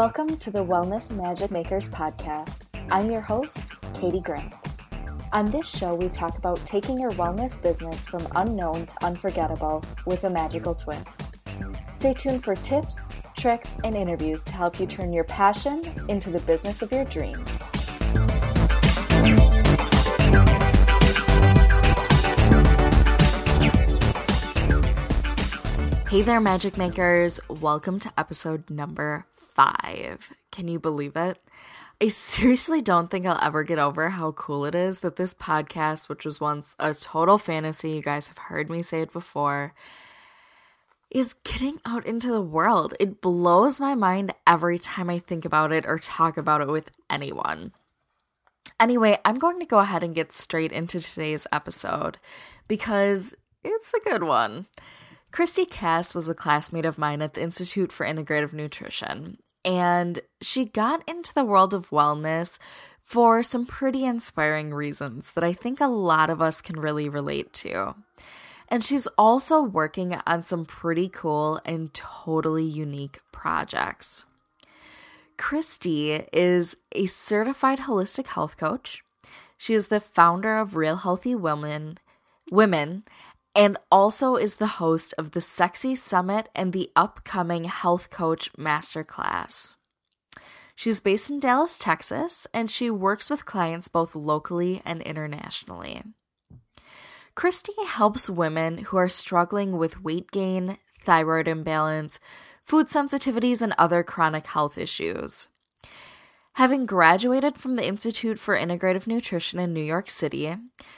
Welcome to the Wellness Magic Makers podcast. I'm your host, Katie Grant. On this show, we talk about taking your wellness business from unknown to unforgettable with a magical twist. Stay tuned for tips, tricks, and interviews to help you turn your passion into the business of your dreams. Hey there, Magic Makers. Welcome to episode number five. Can you believe it? I seriously don't think I'll ever get over how cool it is that this podcast, which was once a total fantasy, you guys have heard me say it before, is getting out into the world. It blows my mind every time I think about it or talk about it with anyone. Anyway, I'm going to go ahead and get straight into today's episode because it's a good one. Christi Cass was a classmate of mine at the Institute for Integrative Nutrition, and she got into the world of wellness for some pretty inspiring reasons that I think a lot of us can really relate to. And she's also working on some pretty cool and totally unique projects. Christi is a certified holistic health coach. She is the founder of Real Healthy Women, Women and also is the host of the Sexy Summit and the upcoming Health Coach Masterclass. She's based in Dallas, Texas, and she works with clients both locally and internationally. Christi helps women who are struggling with weight gain, thyroid imbalance, food sensitivities, and other chronic health issues. Having graduated from the Institute for Integrative Nutrition in New York City,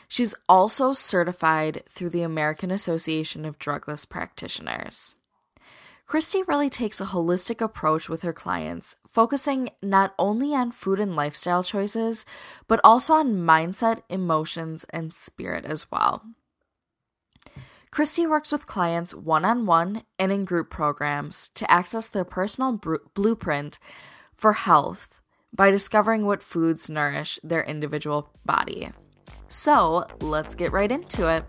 she's also certified through the American Association of Drugless Practitioners. Christi really takes a holistic approach with her clients, focusing not only on food and lifestyle choices, but also on mindset, emotions, and spirit as well. Christi works with clients one on one and in group programs to access their personal br- blueprint for health by discovering what foods nourish their individual body. So let's get right into it.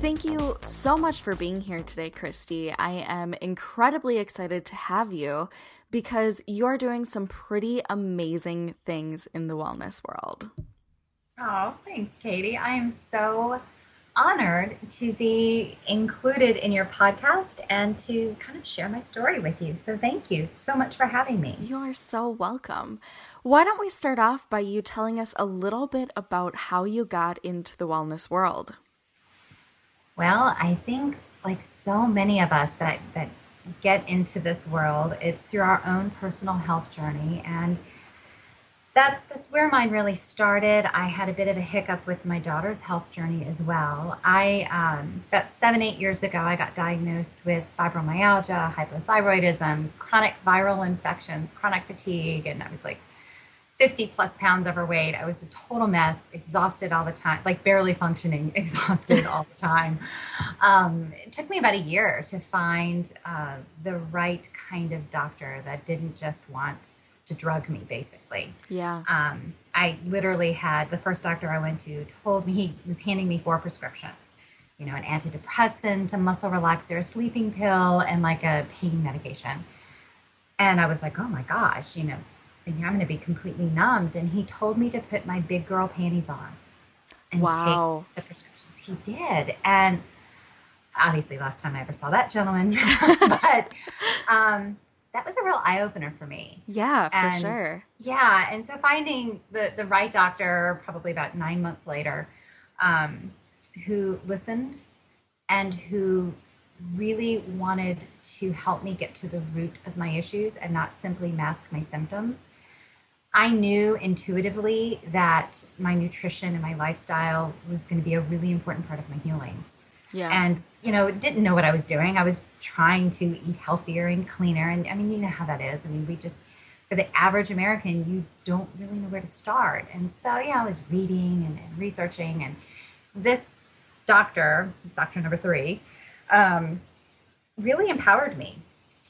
Thank you so much for being here today, Christi. I am incredibly excited to have you because you're doing some pretty amazing things in the wellness world. Oh, thanks, Katie. I am so honored to be included in your podcast and to kind of share my story with you. So, thank you so much for having me. You are so welcome. Why don't we start off by you telling us a little bit about how you got into the wellness world? Well, I think like so many of us that that get into this world, it's through our own personal health journey and that's that's where mine really started. I had a bit of a hiccup with my daughter's health journey as well. I um, about seven eight years ago, I got diagnosed with fibromyalgia, hypothyroidism, chronic viral infections, chronic fatigue, and I was like 50 plus pounds overweight. I was a total mess, exhausted all the time, like barely functioning, exhausted all the time. Um, it took me about a year to find uh, the right kind of doctor that didn't just want to drug me basically. Yeah. Um, I literally had the first doctor I went to told me he was handing me four prescriptions, you know, an antidepressant, a muscle relaxer, a sleeping pill, and like a pain medication. And I was like, oh my gosh, you know, I'm going to be completely numbed. And he told me to put my big girl panties on and wow. take the prescriptions. He did. And obviously, last time I ever saw that gentleman, but um, that was a real eye opener for me. Yeah, for and, sure. Yeah, and so finding the the right doctor probably about nine months later, um, who listened and who really wanted to help me get to the root of my issues and not simply mask my symptoms. I knew intuitively that my nutrition and my lifestyle was going to be a really important part of my healing. Yeah. And you know, didn't know what I was doing. I was trying to eat healthier and cleaner. And I mean, you know how that is. I mean, we just, for the average American, you don't really know where to start. And so, yeah, I was reading and, and researching. And this doctor, doctor number three, um, really empowered me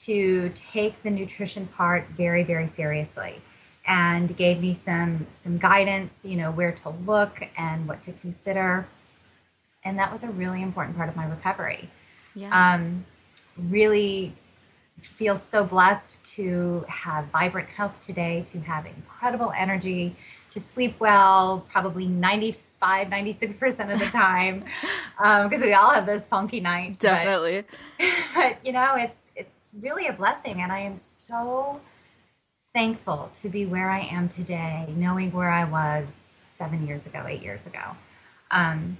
to take the nutrition part very, very seriously and gave me some some guidance, you know, where to look and what to consider and that was a really important part of my recovery. Yeah. Um, really feel so blessed to have vibrant health today, to have incredible energy, to sleep well, probably 95, 96% of the time, because um, we all have those funky nights. Definitely. But, but, you know, it's, it's really a blessing. And I am so thankful to be where I am today, knowing where I was seven years ago, eight years ago. Um,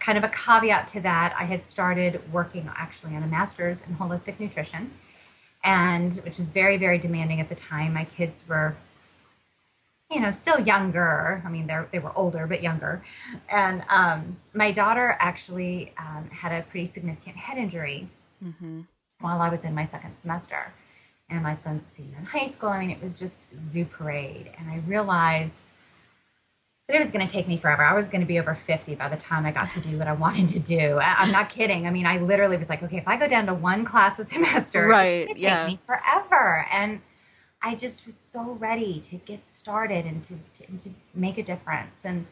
kind of a caveat to that, I had started working actually on a master's in holistic nutrition and which was very very demanding at the time. My kids were you know still younger. I mean they they were older but younger. And um, my daughter actually um, had a pretty significant head injury mm-hmm. while i was in my second semester. And my son's senior in high school. I mean it was just zoo parade. And i realized but it was going to take me forever. I was going to be over 50 by the time I got to do what I wanted to do. I, am not kidding. I mean, I literally was like, okay, if I go down to one class a semester, right, it's going to take yeah. me forever. And I just was so ready to get started and to, to, and to make a difference. And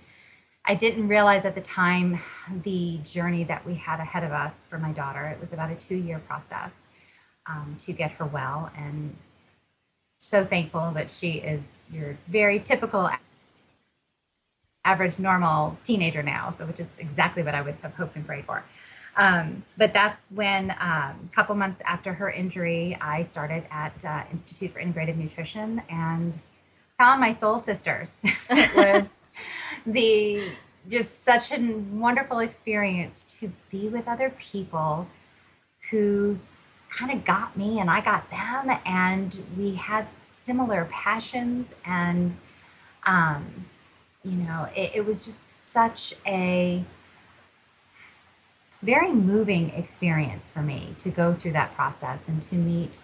I didn't realize at the time the journey that we had ahead of us for my daughter. It was about a two year process um, to get her well. And so thankful that she is your very typical average normal teenager now, so which is exactly what I would have hoped and prayed for. Um, but that's when um, a couple months after her injury, I started at uh, Institute for Integrative Nutrition and found my soul sisters. it was the just such a wonderful experience to be with other people who kind of got me and I got them, and we had similar passions and um, you know, it, it was just such a very moving experience for me to go through that process and to meet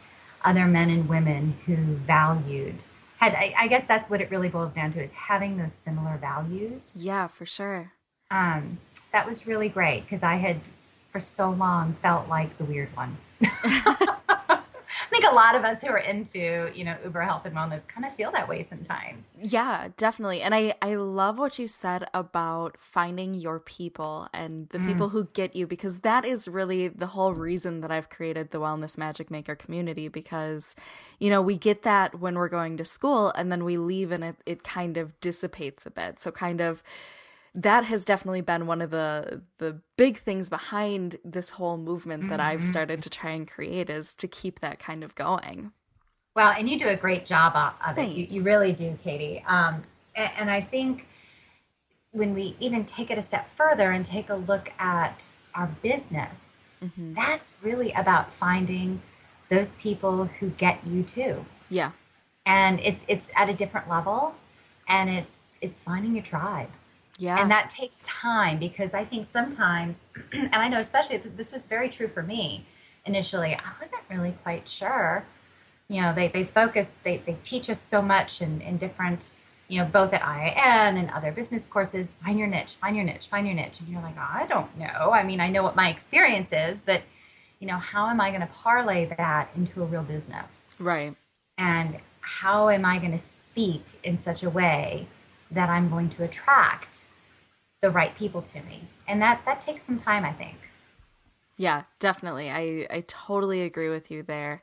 other men and women who valued had I, I, guess that's what it really boils down to is having those similar values. Yeah for sure. Um, that was really great because i had for so long felt like the weird one a lot of us who are into, you know, Uber health and wellness kind of feel that way sometimes. Yeah, definitely. And I I love what you said about finding your people and the mm. people who get you because that is really the whole reason that I've created the Wellness Magic Maker community because you know, we get that when we're going to school and then we leave and it it kind of dissipates a bit. So kind of that has definitely been one of the the big things behind this whole movement that mm-hmm. I've started to try and create is to keep that kind of going. Well, and you do a great job of it. You, you, really do, Katie. Um, and, and I think when we even take it a step further and take a look at our business, mm-hmm. that's really about finding those people who get you too. Yeah. And it's it's at a different level and it's it's finding a tribe. Yeah. And that takes time because I think sometimes, and I know especially this was very true for me initially, I wasn't really quite sure. You know, they, they focus, they, they teach us so much in, in different, you know, both at IIN and other business courses, find your niche, find your niche, find your niche. And you're like, oh, I don't know. I mean, I know what my experience is, but, you know, how am I going to parlay that into a real business? Right. And how am I going to speak in such a way that I'm going to attract the right people to me. And that that takes some time, I think. Yeah, definitely. I I totally agree with you there.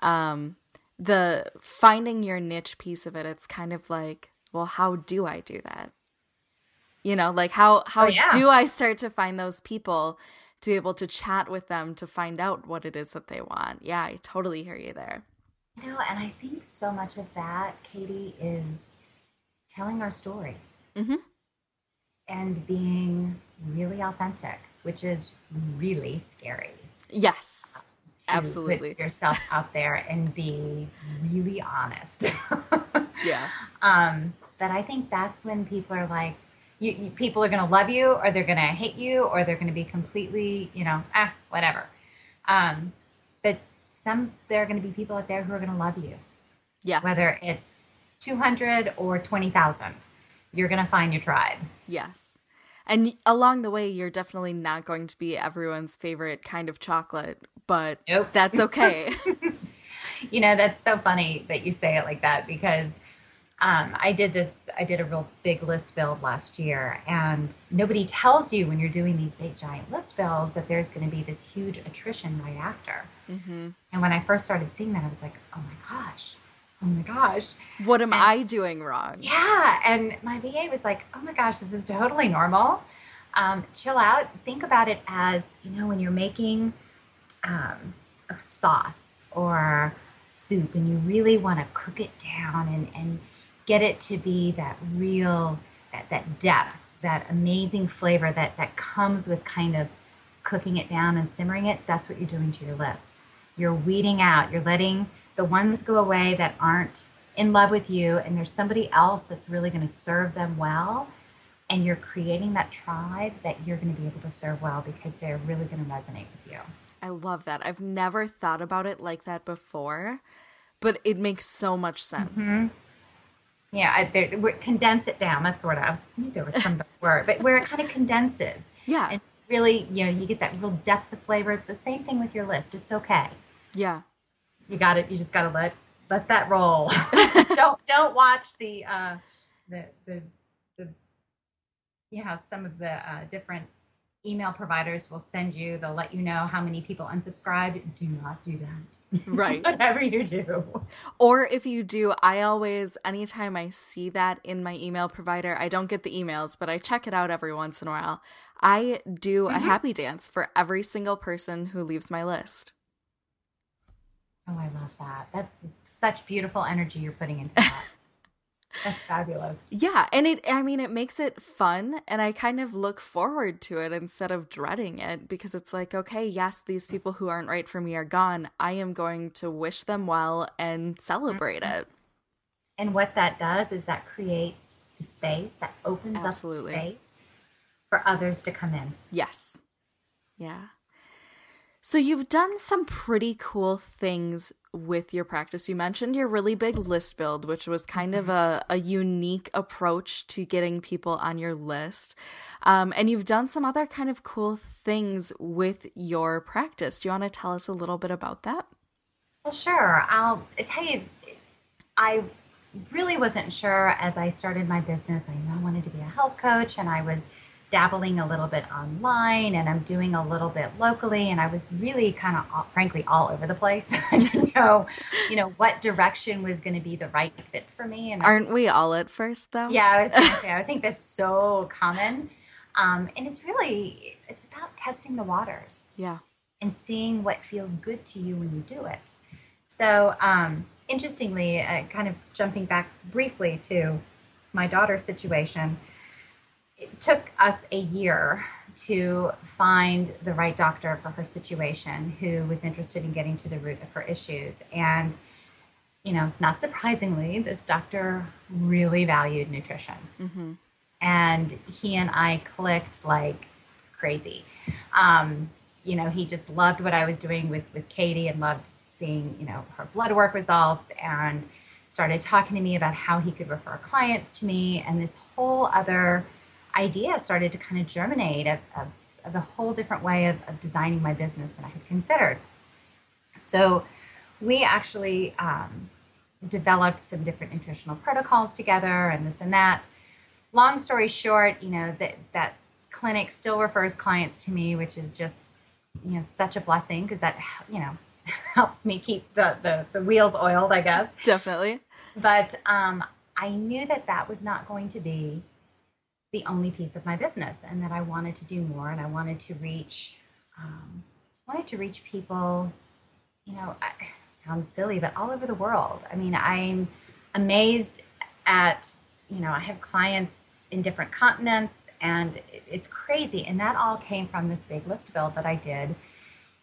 Um the finding your niche piece of it, it's kind of like, well, how do I do that? You know, like how how oh, yeah. do I start to find those people to be able to chat with them to find out what it is that they want? Yeah, I totally hear you there. You know, and I think so much of that, Katie, is telling our story mm-hmm. and being really authentic, which is really scary. Yes, absolutely. Put yourself out there and be really honest. yeah. Um, but I think that's when people are like, you, you, people are going to love you, or they're going to hate you, or they're going to be completely, you know, ah, whatever. Um, but some there are going to be people out there who are going to love you. Yeah. Whether it's 200 or 20,000. You're going to find your tribe. Yes. And along the way, you're definitely not going to be everyone's favorite kind of chocolate, but nope. that's okay. you know, that's so funny that you say it like that because um, I did this, I did a real big list build last year, and nobody tells you when you're doing these big giant list builds that there's going to be this huge attrition right after. Mm-hmm. And when I first started seeing that, I was like, oh my gosh, oh my gosh. What am and, I doing wrong? Yeah. And my VA was like, oh my gosh, this is totally normal. Um, chill out. Think about it as, you know, when you're making um, a sauce or soup and you really want to cook it down and, and get it to be that real, that, that depth, that amazing flavor that, that comes with kind of cooking it down and simmering it, that's what you're doing to your list. You're weeding out, you're letting the ones go away that aren't in love with you, and there's somebody else that's really going to serve them well. And you're creating that tribe that you're going to be able to serve well because they're really going to resonate with you. I love that. I've never thought about it like that before, but it makes so much sense. Mm-hmm. Yeah, I, there, condense it down. That's the word I was. I there was some word, but where it kind of condenses. Yeah, and really, you know, you get that real depth of flavor. It's the same thing with your list. It's okay. Yeah, you got it. You just got to let let that roll. don't don't watch the uh, the the the you know some of the uh, different email providers will send you. They'll let you know how many people unsubscribed. Do not do that. Right. Whatever you do. Or if you do, I always, anytime I see that in my email provider, I don't get the emails, but I check it out every once in a while. I do a mm-hmm. happy dance for every single person who leaves my list. Oh, I love that. That's such beautiful energy you're putting into that. That's fabulous. Yeah, and it I mean it makes it fun and I kind of look forward to it instead of dreading it because it's like okay, yes, these people who aren't right for me are gone. I am going to wish them well and celebrate mm-hmm. it. And what that does is that creates the space that opens Absolutely. up space for others to come in. Yes. Yeah. So you've done some pretty cool things with your practice. You mentioned your really big list build, which was kind of a, a unique approach to getting people on your list. Um, and you've done some other kind of cool things with your practice. Do you want to tell us a little bit about that? Well, sure. I'll tell you, I really wasn't sure as I started my business. I knew I wanted to be a health coach and I was dabbling a little bit online and I'm doing a little bit locally. And I was really kind of, frankly, all over the place. I didn't know, you know, what direction was going to be the right fit for me. And aren't I, we all at first, though? Yeah, I was going to say, I think that's so common. Um, and it's really, it's about testing the waters. Yeah. And seeing what feels good to you when you do it. So, um, interestingly, uh, kind of jumping back briefly to my daughter's situation it took us a year to find the right doctor for her situation who was interested in getting to the root of her issues. And, you know, not surprisingly, this doctor really valued nutrition. Mm-hmm. And he and I clicked like crazy. Um, you know, he just loved what I was doing with, with Katie and loved seeing, you know, her blood work results and started talking to me about how he could refer clients to me and this whole other idea started to kind of germinate of, of, of a whole different way of, of, designing my business than I had considered. So we actually um, developed some different nutritional protocols together and this and that. Long story short, you know, that, that clinic still refers clients to me, which is just, you know, such a blessing because that, you know, helps me keep the, the, the wheels oiled, I guess. Definitely. But um, I knew that that was not going to be the only piece of my business and that I wanted to do more and I wanted to reach um, wanted to reach people you know I, sounds silly but all over the world. I mean I'm amazed at you know I have clients in different continents and it's crazy. And that all came from this big list build that I did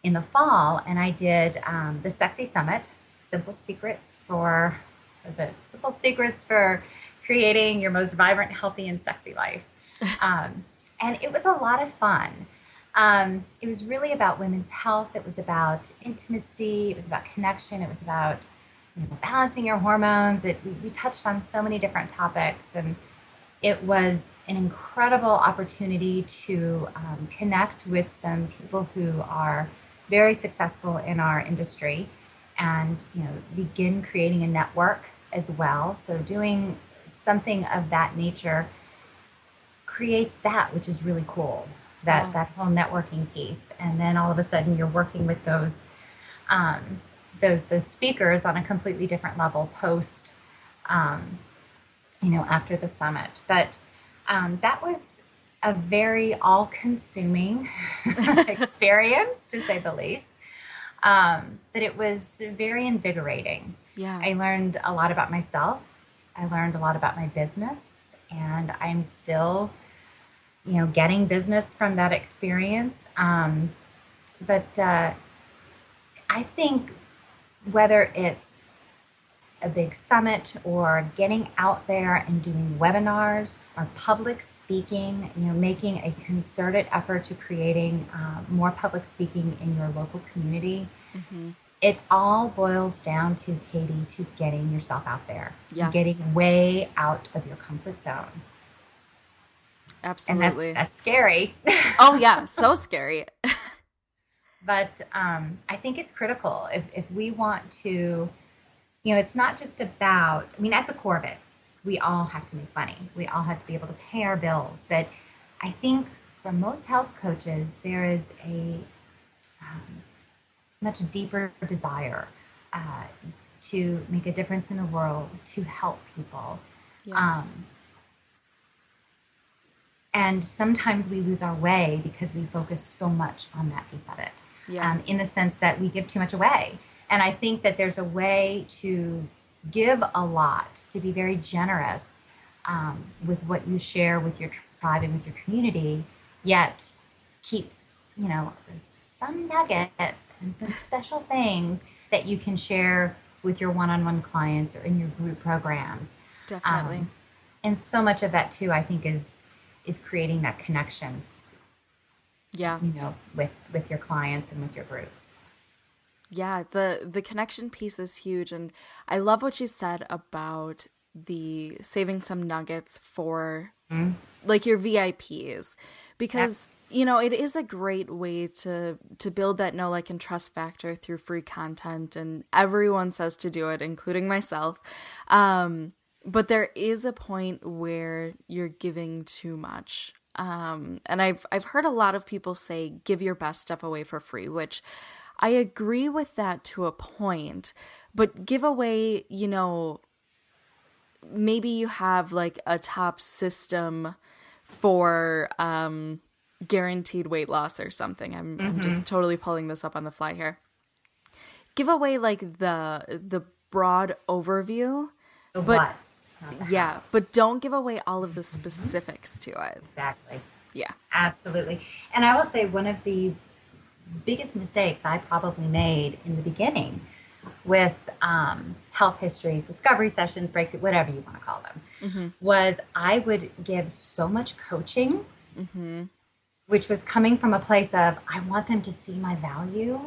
in the fall and I did um, the sexy summit simple secrets for was it simple secrets for creating your most vibrant, healthy, and sexy life. Um, and it was a lot of fun. Um, it was really about women's health. It was about intimacy. It was about connection. It was about you know, balancing your hormones. It, we, we touched on so many different topics, and it was an incredible opportunity to um, connect with some people who are very successful in our industry and you know begin creating a network as well. So doing something of that nature creates that, which is really cool. That Wow. that whole networking piece, and then all of a sudden you're working with those um, those those speakers on a completely different level post, um, you know, after the summit. But um, that was a very all-consuming experience, to say the least. Um, but it was very invigorating. Yeah. I learned a lot about myself. I learned a lot about my business, and I'm still, you know, getting business from that experience. Um, but uh, I think whether it's a big summit or getting out there and doing webinars or public speaking, you know, making a concerted effort to creating uh, more public speaking in your local community, it all boils down to Katie to getting yourself out there, Yes. getting way out of your comfort zone, and Absolutely. that's that's scary. oh yeah, so scary. but um, I think it's critical if, if we want to, you know, it's not just about, I mean, at the core of it, we all have to make money. We all have to be able to pay our bills. But I think for most health coaches, there is a um, much deeper desire uh, to make a difference in the world, to help people. Yes. Um, and sometimes we lose our way because we focus so much on that piece of it. Yeah. Um, in the sense that we give too much away. And I think that there's a way to give a lot, to be very generous um, with what you share with your tribe and with your community, yet keeps, you know, some nuggets and some special things that you can share with your one on one clients or in your group programs. Definitely. Um, and so much of that too, I think, is is creating that connection, yeah. you know, with with your clients and with your groups. Yeah, the the connection piece is huge and I love what you said about the saving some nuggets for like your VIPs because you know, it is a great way to to build that know like and trust factor through free content and everyone says to do it including myself. Um but there is a point where you're giving too much. Um, and I've I've heard a lot of people say give your best stuff away for free, which I agree with that to a point. But give away, you know, maybe you have like a top system for um, guaranteed weight loss or something. I'm, I'm just totally pulling this up on the fly here. Give away like the the broad overview The But- yeah, hows. but don't give away all of the specifics to it. exactly, Yeah. absolutely. And I will say one of the biggest mistakes I probably made in the beginning with um, health histories, discovery sessions, breakthrough, whatever you want to call them, was I would give so much coaching, which was coming from a place of I want them to see my value,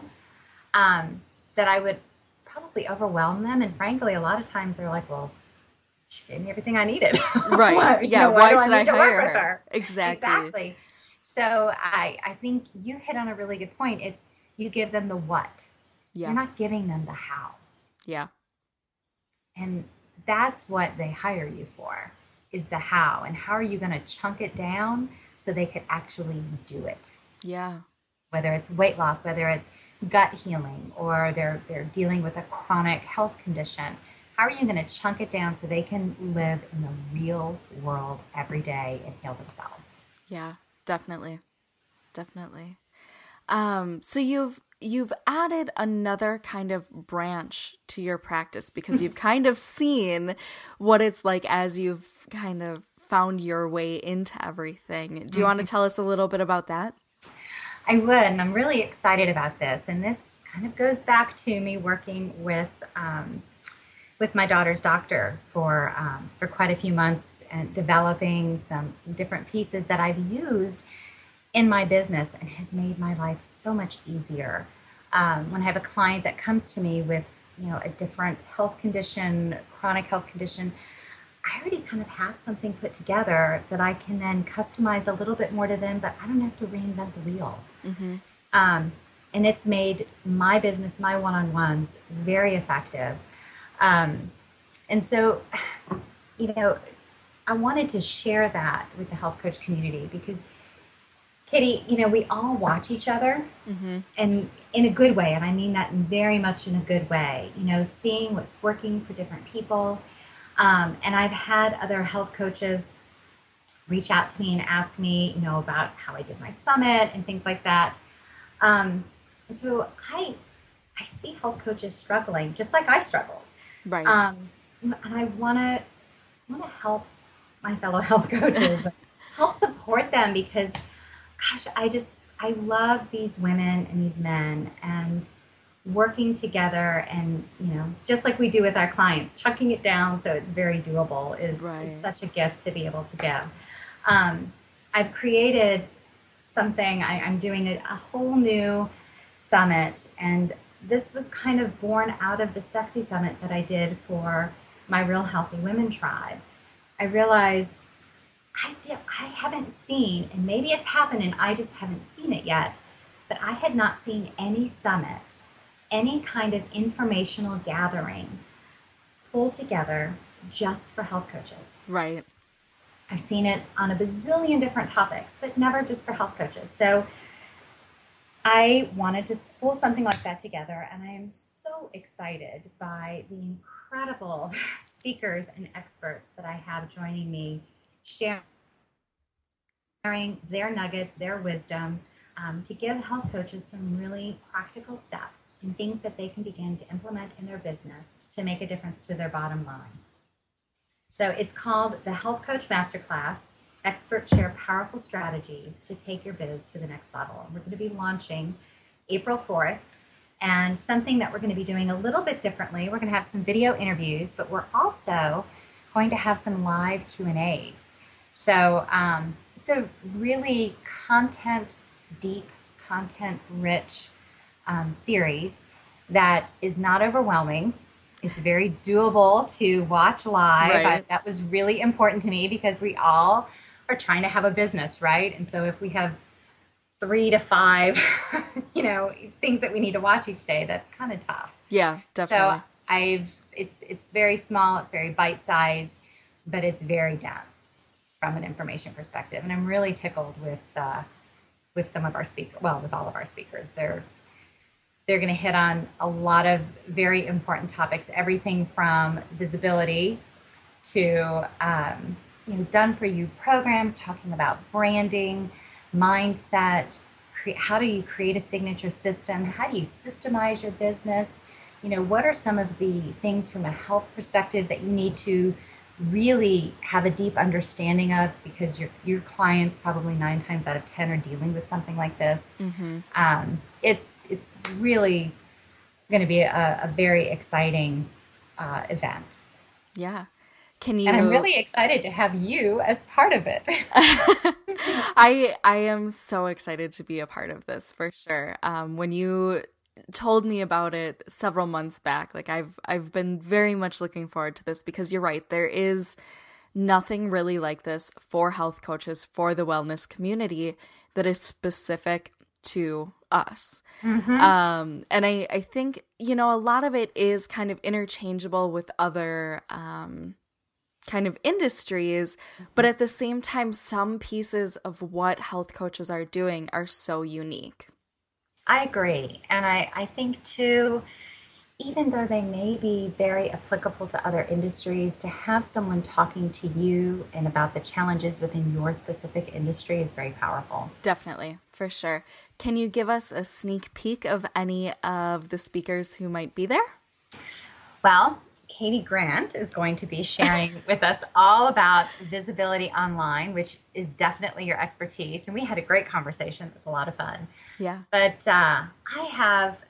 um, that I would probably overwhelm them. And frankly, a lot of times they're like, "Well, she gave me everything I needed, Right. Why- you yeah. know, why, do should I work hire with her? Exactly. Exactly. So I, I think you hit on a really good point. It's you give them the what. Yeah. You're not giving them the how. yeah. And that's what they hire you for is the how. And how are you going to chunk it down so they could actually do it? Yeah. Whether it's weight loss, whether it's gut healing, or they're they're dealing with a chronic health condition. How are you going to chunk it down so they can live in the real world every day and heal themselves? Yeah, definitely. Definitely. Um so you've you've added another kind of branch to your practice because you've kind of seen what it's like as you've kind of found your way into everything. Do you want to tell us a little bit about that? I would, and I'm really excited about this. And this kind of goes back to me working with um, with my daughter's doctor for um, for quite a few months and developing some some different pieces that I've used in my business and has made my life so much easier. Um, when I have a client that comes to me with you know a different health condition, chronic health condition, I already kind of have something put together that I can then customize a little bit more to them, but I don't have to reinvent the wheel. Um, and it's made my business, my one on ones, very effective. Um, and so, you know, I wanted to share that with the health coach community because, Katie, you know, we all watch each other mm-hmm. and in a good way. And I mean that very much in a good way, you know, seeing what's working for different people. Um, and I've had other health coaches reach out to me and ask me, you know, about how I did my summit and things like that. Um, and so I, I see health coaches struggling just like I struggled. Right. Um, and I want to want to help my fellow health coaches, help support them because, gosh, I just I love these women and these men and working together and you know just like we do with our clients chucking it down so it's very doable is, right. is such a gift to be able to give um, i've created something I, am doing a, a whole new summit and this was kind of born out of the sexy summit that i did for my real healthy women tribe I realized I did, I haven't seen, and maybe it's happened and I just haven't seen it yet, but I had not seen any summit, any kind of informational gathering pulled together just for health coaches. Right. I've seen it on a bazillion different topics, but never just for health coaches. So I wanted to pull something like that together, and I am so excited by the incredible speakers and experts that I have joining me, sharing their nuggets, their wisdom, um, to give health coaches some really practical steps and things that they can begin to implement in their business to make a difference to their bottom line. So it's called the Health Coach Masterclass. Experts share powerful strategies to take your biz to the next level. We're going to be launching April 4th and something that we're going to be doing a little bit differently we're going to have some video interviews but we're also going to have some live q and a's so um, it's a really content deep content rich um, series that is not overwhelming it's very doable to watch live right. I, that was really important to me because we all are trying to have a business right and so if we have three to five, you know, things that we need to watch each day. That's kind of tough. Yeah, definitely. So I've it's it's very small, it's very bite sized, but it's very dense from an information perspective. And I'm really tickled with uh, with some of our speakers. Well, with all of our speakers, they're they're going to hit on a lot of very important topics. Everything from visibility to um, you know done for you programs, talking about branding mindset how do you create a signature system how do you systemize your business you know what are some of the things from a health perspective that you need to really have a deep understanding of because your your clients probably nine times out of ten are dealing with something like this mm-hmm. um, it's it's really going to be a, a very exciting uh, event yeah can you And I'm really excited to have you as part of it. I I am so excited to be a part of this for sure. Um, when you told me about it several months back, like I've I've been very much looking forward to this because you're right, there is nothing really like this for health coaches for the wellness community that is specific to us. Mm-hmm. Um, and I, I think, you know, a lot of it is kind of interchangeable with other um, kind of industries, but at the same time, some pieces of what health coaches are doing are so unique. I agree. And I, I think, too, even though they may be very applicable to other industries, to have someone talking to you and about the challenges within your specific industry is very powerful. Definitely, for sure. Can you give us a sneak peek of any of the speakers who might be there? Well, Katie Grant is going to be sharing with us all about visibility online, which is definitely your expertise. And we had a great conversation. It was a lot of fun. Yeah. But uh, I have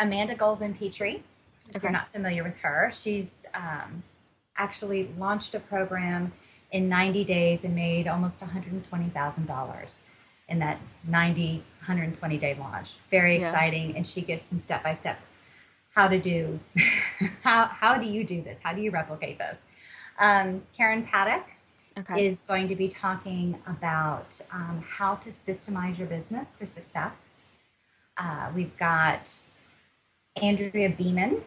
Amanda Goldman Petri. If okay. you're not familiar with her, she's um, actually launched a program in 90 days and made almost $120,000 in that 90, 120 day launch. Very yeah. exciting. And she gives some step by step how to do how how do you do this? How do you replicate this? Um, Karen Paddock okay. is going to be talking about um, how to systemize your business for success. Uh, we've got Andrea Beaman,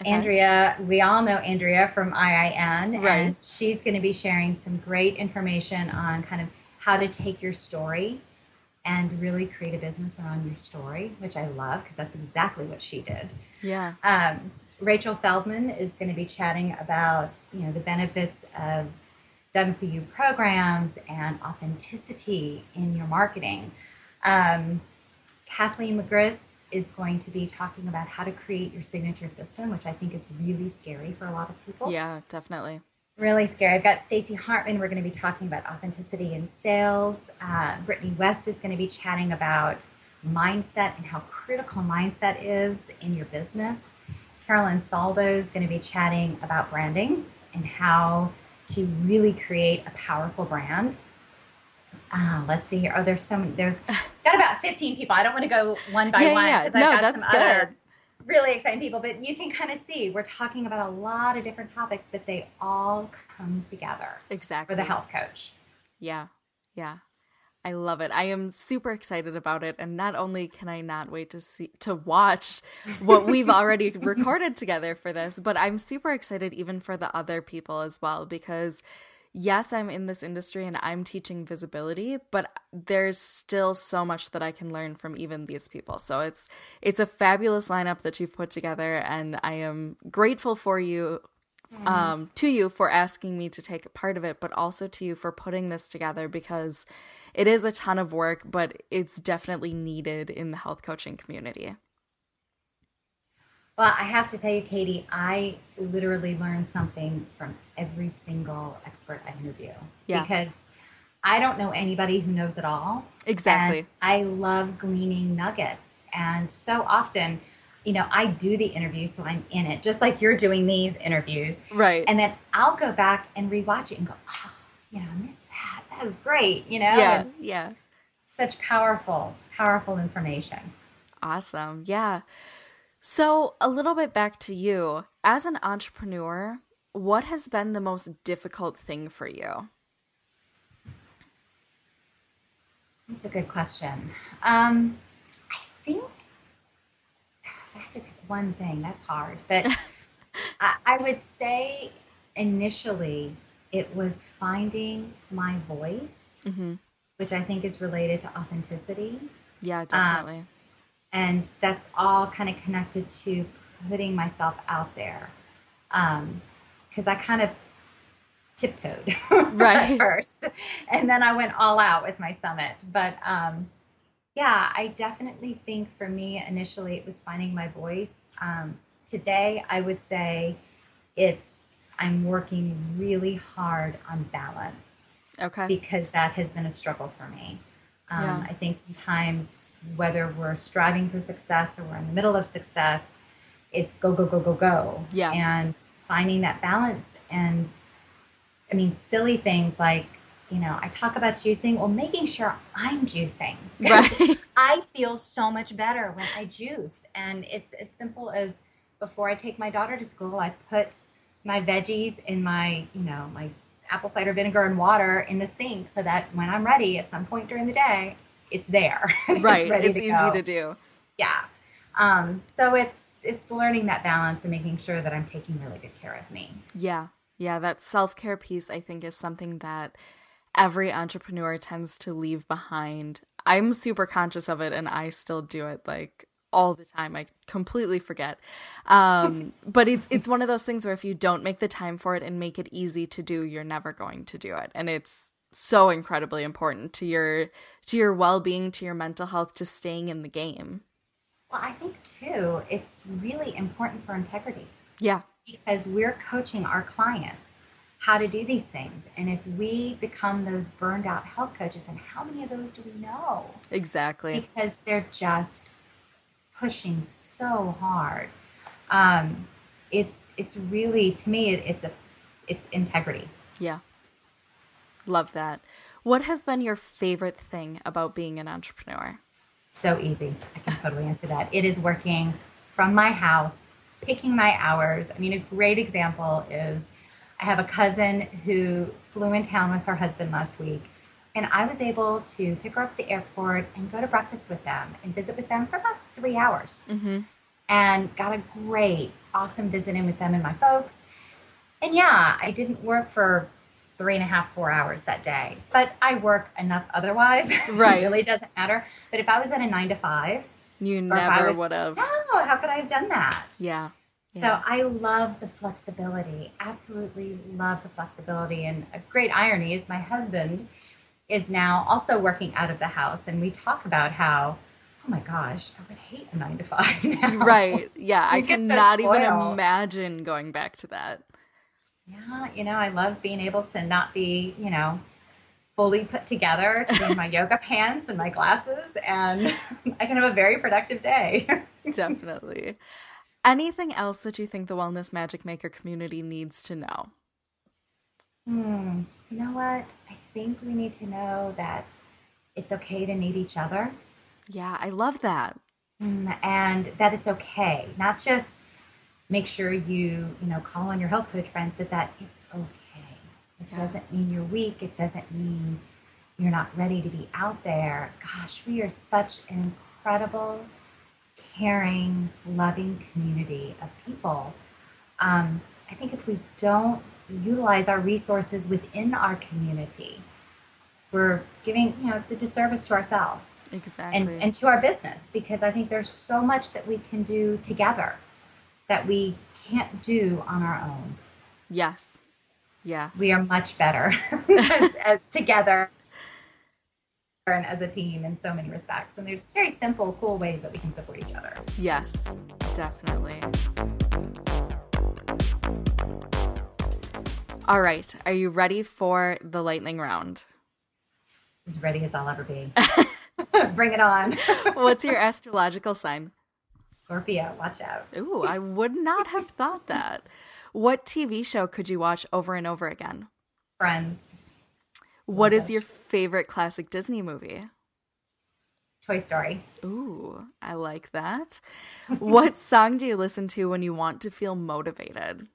Okay. Andrea, we all know Andrea from IIN, right. and she's going to be sharing some great information on kind of how to take your story and really create a business around your story, which I love because that's exactly what she did. Yeah. Um, Rachel Feldman is going to be chatting about you know the benefits of done for you programs and authenticity in your marketing. Um, Kathleen McGriss is going to be talking about how to create your signature system, which I think is really scary for a lot of people. Yeah, definitely. Really scary. I've got Stacy Hartman. We're going to be talking about authenticity in sales. Uh, Brittany West is going to be chatting about mindset and how critical mindset is in your business. Carolyn Saldo is going to be chatting about branding and how to really create a powerful brand. Uh, let's see here. Oh, there's so many. There's got about 15 people. I don't want to go one by yeah, one because yeah. I've no, got some good. other really exciting people. But you can kind of see we're talking about a lot of different topics, but they all come together exactly for the health coach. Yeah, yeah. I love it. I am super excited about it, and not only can I not wait to see to watch what we've already recorded together for this, but I'm super excited even for the other people as well because yes, I'm in this industry and I'm teaching visibility, but there's still so much that I can learn from even these people. So it's it's a fabulous lineup that you've put together, and I am grateful for you um, to you for asking me to take part of it, but also to you for putting this together because it is a ton of work, but it's definitely needed in the health coaching community. Well, I have to tell you, Katie, I literally learn something from every single expert I interview. Yeah. Because I don't know anybody who knows it all. Exactly. And I love gleaning nuggets. And so often, you know, I do the interview, so I'm in it, just like you're doing these interviews. Right. And then I'll go back and rewatch it and go, oh, you know, I missed that. That was great, you know? Yeah. And Yeah. such powerful, powerful information. Awesome. Yeah. So, a little bit back to you. As an entrepreneur, what has been the most difficult thing for you? That's a good question. Um, I think if I have to pick one thing. That's hard, but I, I would say initially it was finding my voice, Mm-hmm. which I think is related to authenticity, Yeah, definitely. And that's all kind of connected to putting myself out there. Because I kind of tiptoed Right. first, and then I went all out with my summit. But um, yeah, I definitely think for me initially it was finding my voice. Um, today, I would say it's I'm working really hard on balance okay. because that has been a struggle for me. Um, Yeah. I think sometimes whether we're striving for success or we're in the middle of success, it's go go go go go. Yeah. And finding that balance and I mean silly things like you know I talk about juicing. Well, making sure I'm juicing. Right. I feel so much better when I juice, and it's as simple as before I take my daughter to school, I put my veggies in my, you know, my apple cider vinegar and water in the sink so that when I'm ready at some point during the day, it's there. right. it's It's to easy go. to do. Yeah. Um, so it's it's learning that balance and making sure that I'm taking really good care of me. Yeah. Yeah. That self care piece, I think, is something that every entrepreneur tends to leave behind. I'm super conscious of it and I still do it like all the time. I completely forget. Um, but it's it's one of those things where if you don't make the time for it and make it easy to do, you're never going to do it. And it's so incredibly important to your to your well-being, to your mental health, to staying in the game. Well, I think too, it's really important for integrity. Yeah. because we're coaching our clients how to do these things. And if we become those burned out health coaches, and how many of those do we know? Exactly. Because they're just pushing so hard. Um, it's it's really to me it, it's a it's integrity. Yeah. Love that. What has been your favorite thing about being an entrepreneur? So easy. I can totally answer that. It is working from my house, picking my hours. I mean, a great example is I have a cousin who flew in town with her husband last week, and I was able to pick her up at the airport and go to breakfast with them and visit with them for about three hours. Mm-hmm. and got a great, awesome visit in with them and my folks. And yeah, I didn't work for three and a half, four hours that day, but I work enough otherwise. Right. it really doesn't matter. But if I was at a nine to five, You never would have. No, how could I have done that? Yeah. So I love the flexibility. Absolutely love the flexibility. And a great irony is my husband is now also working out of the house, and we talk about how, oh my gosh, I would hate a nine to five now. Right. Yeah. I get so cannot even imagine going back to that. Yeah, you know, I love being able to not be, you know, fully put together, to be in my yoga pants and my glasses, and I can have a very productive day. Definitely. Anything else that you think the Wellness Magic Maker community needs to know? Hmm. You know what? I think we need to know that it's okay to need each other. Yeah, I love that. Mm, and that it's okay not just make sure you you know call on your health coach friends but that it's okay it Yeah. doesn't mean you're weak it doesn't mean you're not ready to be out there gosh we are such an incredible caring loving community of people um, i think if we don't utilize our resources within our community we're giving you know it's a disservice to ourselves Exactly. and, and to our business because I think there's so much that we can do together that we can't do on our own. yes. Yeah. We are much better as, as, together and as a team in so many respects. And there's very simple, cool ways that we can support each other. Yes. Definitely. All right. Are you ready for the lightning round? As ready as I'll ever be. Bring it on. What's your astrological sign? Scorpio, watch out. Ooh, I would not have thought that. What TV show could you watch over and over again? Friends, What Oh, is gosh. your favorite classic Disney movie? Toy Story. Ooh, I like that. what song do you listen to when you want to feel motivated?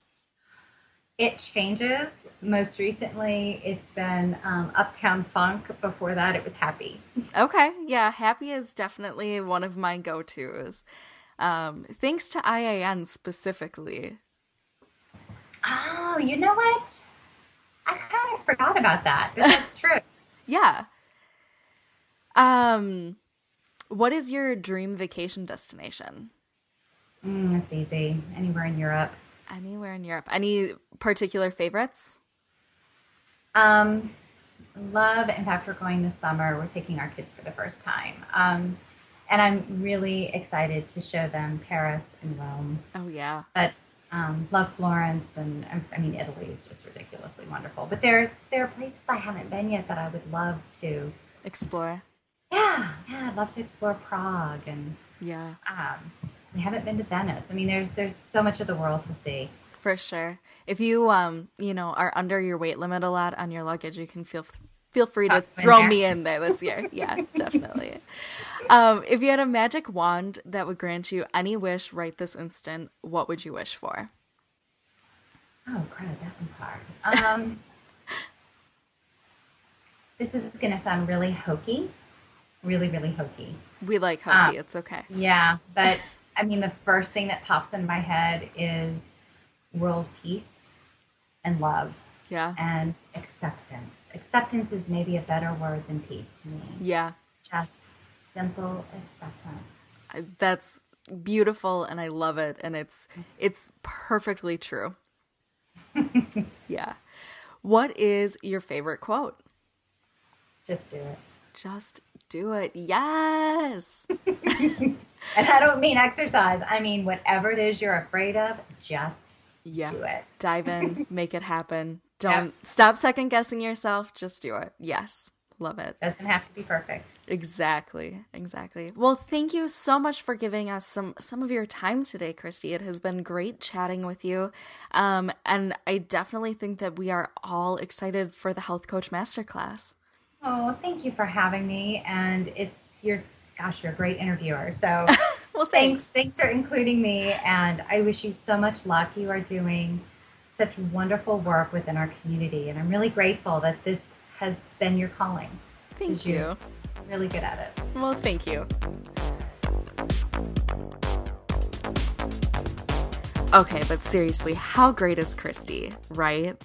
It changes. Most recently, it's been um, Uptown Funk. Before that, it was Happy. Okay, yeah, Happy is definitely one of my go tos. Um, thanks to IIN specifically. Oh, you know what? I kind of forgot about that, but that's true. Yeah. Um, what is your dream vacation destination? Mm, that's easy. Anywhere in Europe. Anywhere in Europe. Any particular favorites? Um, love. In fact, we're going this summer. We're taking our kids for the first time, um, and I'm really excited to show them Paris and Rome. Oh yeah. But um, love Florence, and um, I mean Italy is just ridiculously wonderful. But there's there are places I haven't been yet that I would love to. Explore. Yeah, yeah, I'd love to explore Prague and Yeah, um, we haven't been to Venice. I mean, there's there's so much of the world to see. For sure. If you um, you know, are under your weight limit a lot on your luggage, you can feel feel free to me in throw me in there this year. Yeah, definitely. Um, if you had a magic wand that would grant you any wish right this instant, what would you wish for? Oh, crud, that one's hard. Um, this is going to sound really hokey, really, really hokey. We like hokey. it's okay. Yeah, but I mean, the first thing that pops in my head is world peace and love Yeah. and acceptance. Acceptance is maybe a better word than peace to me. Yeah. Just simple acceptance. I- That's beautiful and I love it and it's it's perfectly true. yeah. What is your favorite quote? Just do it. Just do it. Yes. And I don't mean exercise. I mean whatever it is you're afraid of, just Yeah. do it. Dive in, make it happen. Don't stop second guessing yourself. Just do it. Yes. Love it. Doesn't have to be perfect. Exactly. Exactly. Well, thank you so much for giving us some some of your time today, Christi. It has been great chatting with you. Um, and I definitely think that we are all excited for the Health Coach Masterclass. Oh, thank you for having me. And it's your gosh, you're a great interviewer. So Well, thanks, thanks. thanks for including me. And I wish you so much luck. You are doing such wonderful work within our community, and I'm really grateful that this has been your calling. Thank you. you. Really good at it. Well, thank you. Okay, but seriously, how great is Christi, right?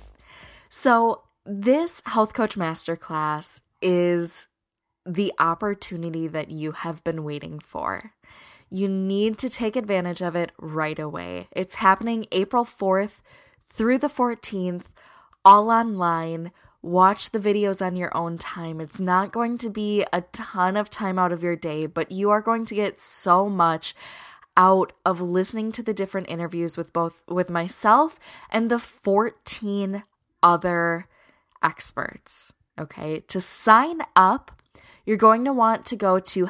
So, this health coach masterclass is the opportunity that you have been waiting for. You need to take advantage of it right away. It's happening April 4th through the 14th, all online. Watch the videos on your own time. It's not going to be a ton of time out of your day, but you are going to get so much out of listening to the different interviews with both with myself and the 14 other experts. Okay? To sign up, you're going to want to go to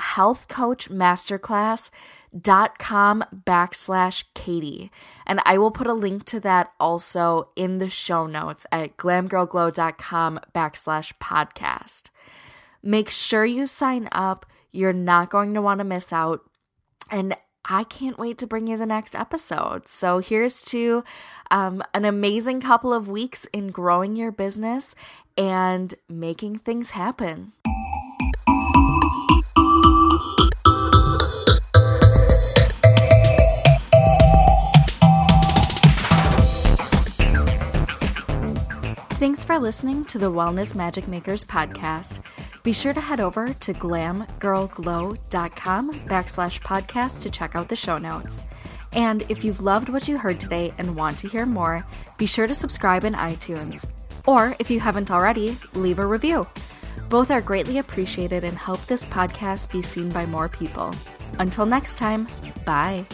healthcoachmasterclass.com backslash Katie. And I will put a link to that also in the show notes at glamgirlglow.com backslash podcast. Make sure you sign up. You're not going to want to miss out. And I can't wait to bring you the next episode. So here's to um, an amazing couple of weeks in growing your business and making things happen. Thanks for listening to the Wellness Magic Makers podcast. Be sure to head over to glamgirlglow.com backslash podcast to check out the show notes. And if you've loved what you heard today and want to hear more, be sure to subscribe in iTunes. Or if you haven't already, leave a review. Both are greatly appreciated and help this podcast be seen by more people. Until next time, bye.